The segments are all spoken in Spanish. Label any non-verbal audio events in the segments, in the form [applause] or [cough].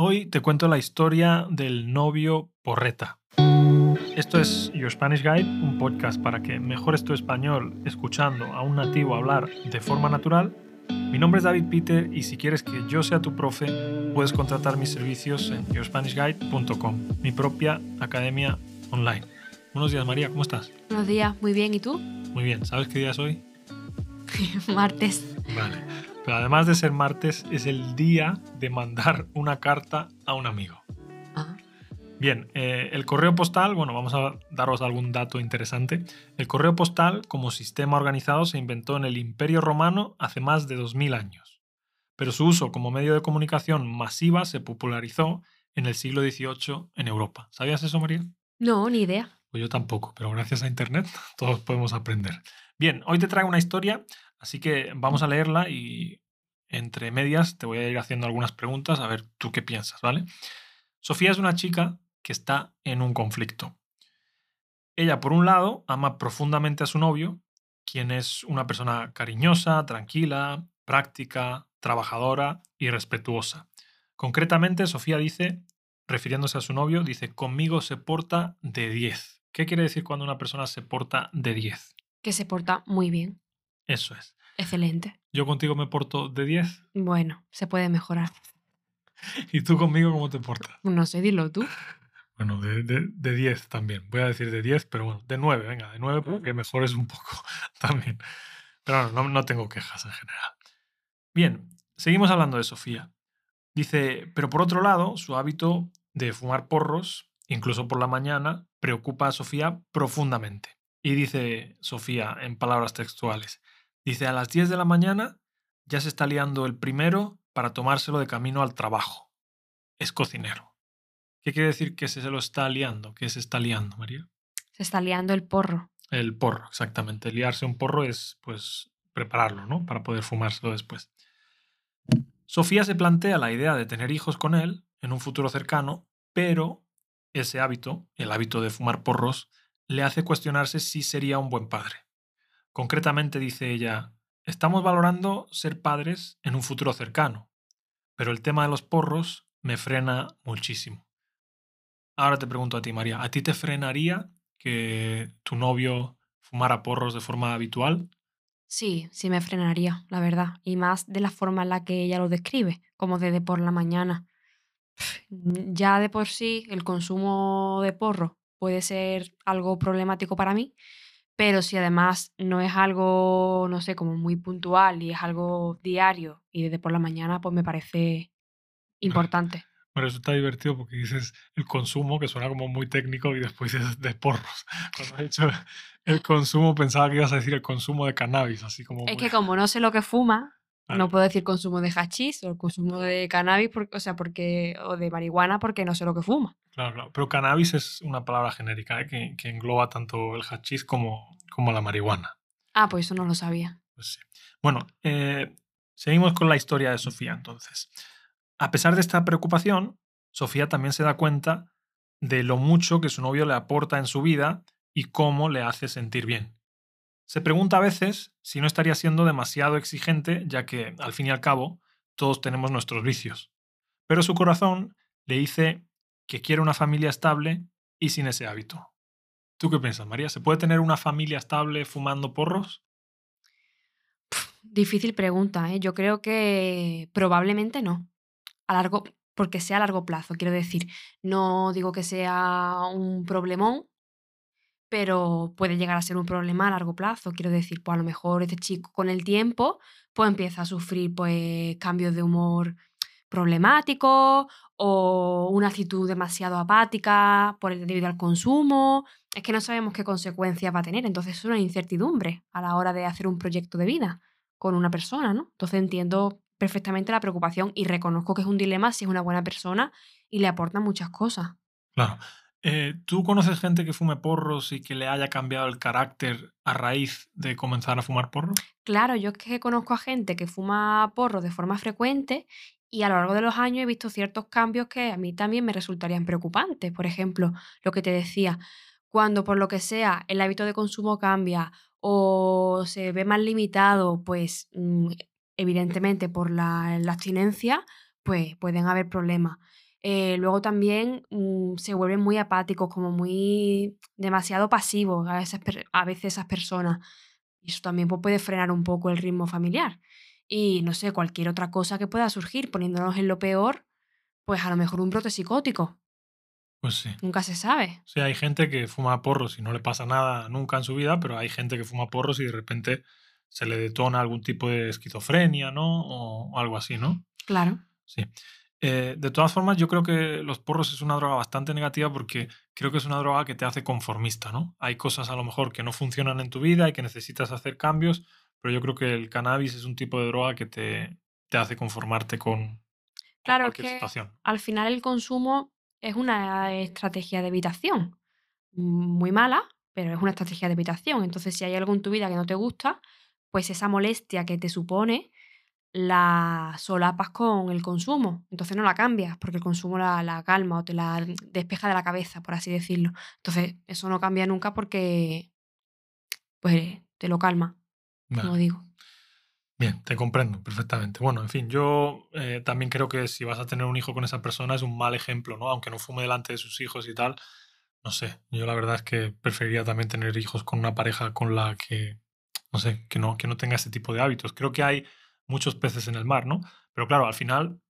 Hoy te cuento la historia del novio porreta. Esto es Your Spanish Guide, un podcast para que mejores tu español escuchando a un nativo hablar de forma natural. Mi nombre es David Peter y si quieres que yo sea tu profe, puedes contratar mis servicios en yourspanishguide.com, mi propia academia online. Buenos días María, ¿cómo estás? Buenos días, muy bien. ¿Y tú? Muy bien, ¿sabes qué día es hoy? [laughs] Martes. Vale. Pero además de ser martes, es el día de mandar una carta a un amigo. Ah, Bien, eh, el correo postal, bueno, vamos a daros algún dato interesante. El correo postal como sistema organizado se inventó en el Imperio Romano hace más de 2000 años, pero su uso como medio de comunicación masiva se popularizó en el siglo XVIII en Europa. ¿Sabías eso, María? No, ni idea. Pues yo tampoco, pero gracias a Internet [laughs] todos podemos aprender. Bien, hoy te traigo una historia, así que vamos a leerla y entre medias te voy a ir haciendo algunas preguntas a ver tú qué piensas, ¿vale? Sofía es una chica que está en un conflicto. Ella, por un lado, ama profundamente a su novio, quien es una persona cariñosa, tranquila, práctica, trabajadora y respetuosa. Concretamente, Sofía dice, refiriéndose a su novio, dice, conmigo se porta de 10. ¿Qué quiere decir cuando una persona se porta de 10? Que se porta muy bien. Eso es. Excelente. Yo contigo me porto de 10 Bueno, se puede mejorar. [laughs] y tú conmigo cómo te portas. No sé, dilo tú. [laughs] Bueno, de, de, de 10 también. Voy a decir de 10, pero bueno, de 9, venga, de 9 porque mejores un poco [laughs] también. Pero no, no tengo quejas en general. Bien, seguimos hablando de Sofía. Dice, pero por otro lado, su hábito de fumar porros, incluso por la mañana, preocupa a Sofía profundamente. Y dice Sofía en palabras textuales, dice, a las 10 de la mañana ya se está liando el primero para tomárselo de camino al trabajo. Es cocinero. ¿Qué quiere decir que se lo está liando? ¿Qué se está liando, María? Se está liando el porro. El porro, exactamente. Liarse un porro es, pues, prepararlo, ¿no? Para poder fumárselo después. Sofía se plantea la idea de tener hijos con él en un futuro cercano, pero ese hábito, el hábito de fumar porros, le hace cuestionarse si sería un buen padre. Concretamente dice ella, estamos valorando ser padres en un futuro cercano, pero el tema de los porros me frena muchísimo. Ahora te pregunto a ti, María, ¿a ti te frenaría que tu novio fumara porros de forma habitual? Sí, sí me frenaría, la verdad. Y más de la forma en la que ella lo describe, como desde por la mañana. Ya de por sí el consumo de porro puede ser algo problemático para mí, pero si además no es algo, no sé, como muy puntual y es algo diario y desde por la mañana, pues me parece importante. Bueno, eso está divertido porque dices el consumo, que suena como muy técnico, y después dices de porros. [laughs] Cuando has dicho el consumo, pensaba que ibas a decir el consumo de cannabis, así como... Es muy- que como no sé lo que fuma, No puedo decir consumo de hachís o consumo de cannabis, por- o sea, porque o de marihuana porque no sé lo que fuma. Claro, claro. Pero cannabis es una palabra genérica ¿eh? que, que engloba tanto el hachís como, como la marihuana. Ah, pues eso no lo sabía. Pues sí. Bueno, eh, seguimos con la historia de Sofía entonces. A pesar de esta preocupación, Sofía también se da cuenta de lo mucho que su novio le aporta en su vida y cómo le hace sentir bien. Se pregunta a veces si no estaría siendo demasiado exigente, ya que, al fin y al cabo, todos tenemos nuestros vicios. Pero su corazón le dice que quiere una familia estable y sin ese hábito. ¿Tú qué piensas, María? ¿Se puede tener una familia estable fumando porros? Difícil pregunta, ¿eh? Yo creo que probablemente no. A largo, porque sea a largo plazo, quiero decir. No digo que sea un problemón, pero puede llegar a ser un problema a largo plazo. Quiero decir, pues a lo mejor este chico con el tiempo pues empieza a sufrir pues cambios de humor problemáticos o una actitud demasiado apática por el debido al consumo. Es que no sabemos qué consecuencias va a tener, entonces es una incertidumbre a la hora de hacer un proyecto de vida con una persona, ¿no? Entonces entiendo perfectamente la preocupación y reconozco que es un dilema si es una buena persona y le aporta muchas cosas. Claro. Eh, ¿Tú conoces gente que fume porros y que le haya cambiado el carácter a raíz de comenzar a fumar porros? Claro, yo es que conozco a gente que fuma porro de forma frecuente y a lo largo de los años he visto ciertos cambios que a mí también me resultarían preocupantes. Por ejemplo, lo que te decía, cuando por lo que sea el hábito de consumo cambia o se ve más limitado, pues mm, evidentemente por la, la abstinencia, pues pueden haber problemas. Eh, luego también mm, se vuelven muy apáticos, como muy demasiado pasivos a veces, a veces esas personas. Y eso también pues, puede frenar un poco el ritmo familiar. Y no sé, cualquier otra cosa que pueda surgir, poniéndonos en lo peor, pues a lo mejor un brote psicótico. Pues sí. Nunca se sabe. Sí, hay gente que fuma porros y no le pasa nada nunca en su vida, pero hay gente que fuma porros y de repente se le detona algún tipo de esquizofrenia, ¿no? O, algo así, ¿no? Claro. Sí. Eh, de todas formas, yo creo que los porros es una droga bastante negativa porque creo que es una droga que te hace conformista, ¿no? Hay cosas a lo mejor que no funcionan en tu vida y que necesitas hacer cambios, pero yo creo que el cannabis es un tipo de droga que te, te hace conformarte con, claro, cualquier que situación. Al final el consumo es una estrategia de evitación. Muy mala, pero es una estrategia de evitación. Entonces, si hay algo en tu vida que no te gusta, pues esa molestia que te supone la solapas con el consumo. Entonces no la cambias, porque el consumo la, calma o te la despeja de la cabeza, por así decirlo. Entonces, eso no cambia nunca porque pues te lo calma, como digo. Bien, te comprendo perfectamente. Bueno, en fin, yo eh, también creo que si vas a tener un hijo con esa persona es un mal ejemplo, ¿no? Aunque no fume delante de sus hijos y tal. No sé, yo la verdad es que preferiría también tener hijos con una pareja con la que, no sé, que no, que no tenga ese tipo de hábitos. Creo que hay muchos peces en el mar, ¿no? Pero claro, al final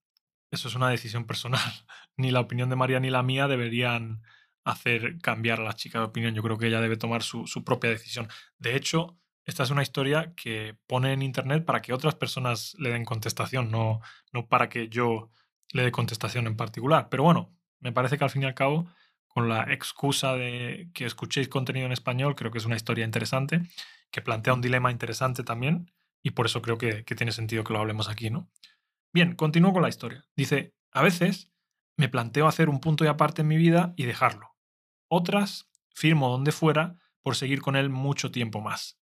eso es una decisión personal. [laughs] Ni la opinión de María ni la mía deberían hacer cambiar a la chica de opinión. Yo creo que ella debe tomar su, propia decisión. De hecho, esta es una historia que pone en internet para que otras personas le den contestación, no, no para que yo le dé contestación en particular. Pero bueno, me parece que al fin y al cabo, con la excusa de que escuchéis contenido en español, creo que es una historia interesante, que plantea un dilema interesante también, y por eso creo que, que tiene sentido que lo hablemos aquí, ¿no? Bien, continúo con la historia. Dice, a veces me planteo hacer un punto y aparte en mi vida y dejarlo. Otras, firmo donde fuera por seguir con él mucho tiempo más.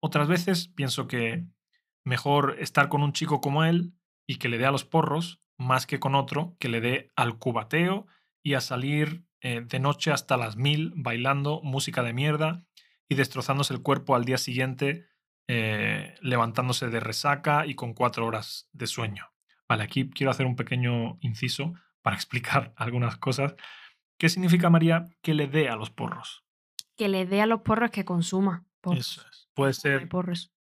Otras veces pienso que mejor estar con un chico como él y que le dé a los porros más que con otro que le dé al cubateo y a salir eh, de noche hasta las mil bailando música de mierda y destrozándose el cuerpo al día siguiente eh, levantándose de resaca y con cuatro horas de sueño. Vale, aquí quiero hacer un pequeño inciso para [laughs] explicar algunas cosas. ¿Qué significa, María, que le dé a los porros? Que le dé a los porros que consuma. Eso es. Puede ser,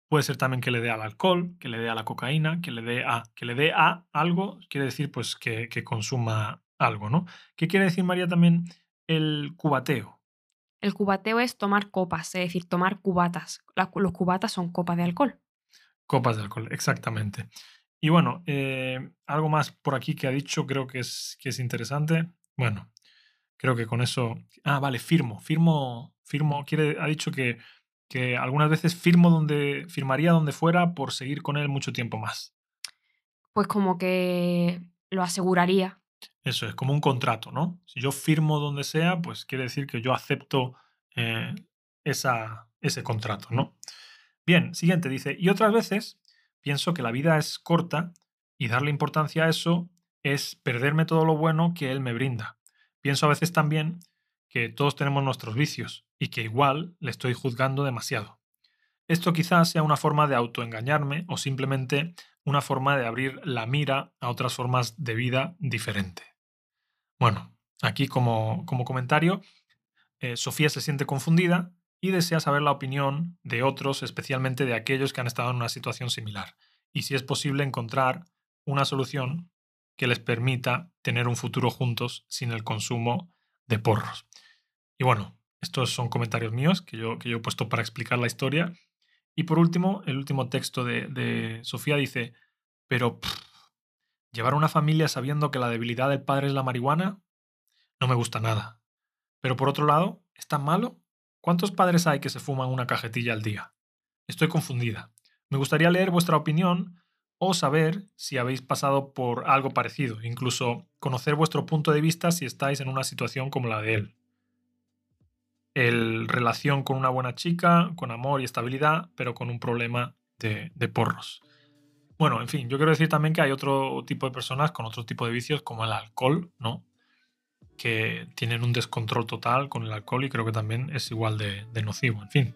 puede ser también que le dé al alcohol, que le dé a la cocaína, que le dé a, que le dé a algo, quiere decir pues que, consuma algo, ¿no? ¿Qué quiere decir María también el cubateo? El cubateo es tomar copas, es decir, tomar cubatas. los cubatas son copas de alcohol. Copas de alcohol, exactamente. Y bueno, eh, algo más por aquí que ha dicho, creo que es, que es interesante. Bueno, creo que con eso. Ah, vale, firmo. Firmo, firmo. Quiere, ha dicho que que algunas veces firmo donde, firmaría donde fuera por seguir con él mucho tiempo más. Pues como que lo aseguraría. Eso es, como un contrato, ¿no? Si yo firmo donde sea, pues quiere decir que yo acepto eh, esa, ese contrato, ¿no? Bien, siguiente dice, y otras veces pienso que la vida es corta y darle importancia a eso es perderme todo lo bueno que él me brinda. Pienso a veces también que todos tenemos nuestros vicios y que igual le estoy juzgando demasiado. Esto quizás sea una forma de autoengañarme o simplemente una forma de abrir la mira a otras formas de vida diferente. Bueno, aquí como, como comentario, eh, Sofía se siente confundida y desea saber la opinión de otros, especialmente de aquellos que han estado en una situación similar, y si es posible encontrar una solución que les permita tener un futuro juntos sin el consumo de porros. Y bueno, estos son comentarios míos que yo, que yo he puesto para explicar la historia. Y por último, el último texto de, Sofía dice, pero llevar una familia sabiendo que la debilidad del padre es la marihuana, no me gusta nada. Pero por otro lado, ¿es tan malo? ¿Cuántos padres hay que se fuman una cajetilla al día? Estoy confundida. Me gustaría leer vuestra opinión o saber si habéis pasado por algo parecido, incluso conocer vuestro punto de vista si estáis en una situación como la de él el relación con una buena chica, con amor y estabilidad, pero con un problema de, porros. Bueno, en fin, yo quiero decir también que hay otro tipo de personas con otro tipo de vicios, como el alcohol, ¿no? Que tienen un descontrol total con el alcohol y creo que también es igual de, de nocivo, en fin.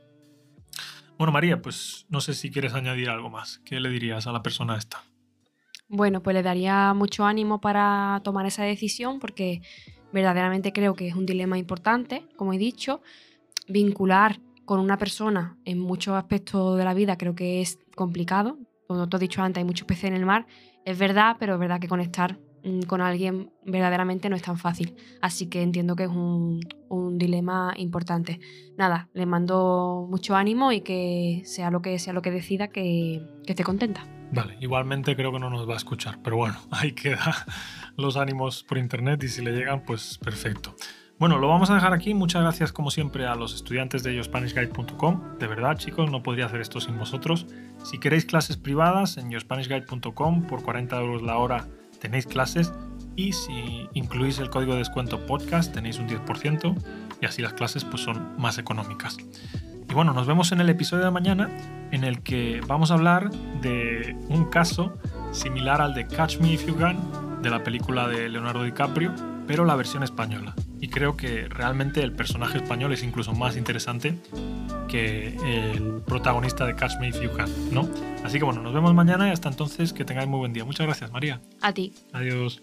Bueno, María, pues no sé si quieres añadir algo más. ¿Qué le dirías a la persona esta? Bueno, pues le daría mucho ánimo para tomar esa decisión porque verdaderamente creo que es un dilema importante, como he dicho. Vincular con una persona en muchos aspectos de la vida creo que es complicado. Como te he dicho antes, hay muchos peces en el mar. Es verdad, pero es verdad que conectar mm, con alguien verdaderamente no es tan fácil. Así que entiendo que es un, dilema importante. Nada, le mando mucho ánimo y que sea lo que sea lo que decida, que, esté contenta. Vale, igualmente creo que no nos va a escuchar, pero bueno, [laughs] ahí queda los ánimos por internet y si le llegan, pues perfecto. Bueno, lo vamos a dejar aquí. Muchas gracias como siempre a los estudiantes de YoSpanishGuide.com. De verdad, chicos, no podría hacer esto sin vosotros. Si queréis clases privadas en YoSpanishGuide.com por 40 euros la hora tenéis clases y si incluís el código de descuento podcast tenéis un 10% y así las clases pues son más económicas. Y bueno, nos vemos en el episodio de mañana en el que vamos a hablar de un caso similar al de Catch Me If You Can de la película de Leonardo DiCaprio, pero la versión española. Y creo que realmente el personaje español es incluso más interesante que el protagonista de Catch Me If You Can, ¿no? Así que bueno, nos vemos mañana y hasta entonces que tengáis muy buen día. Muchas gracias, María. A ti. Adiós.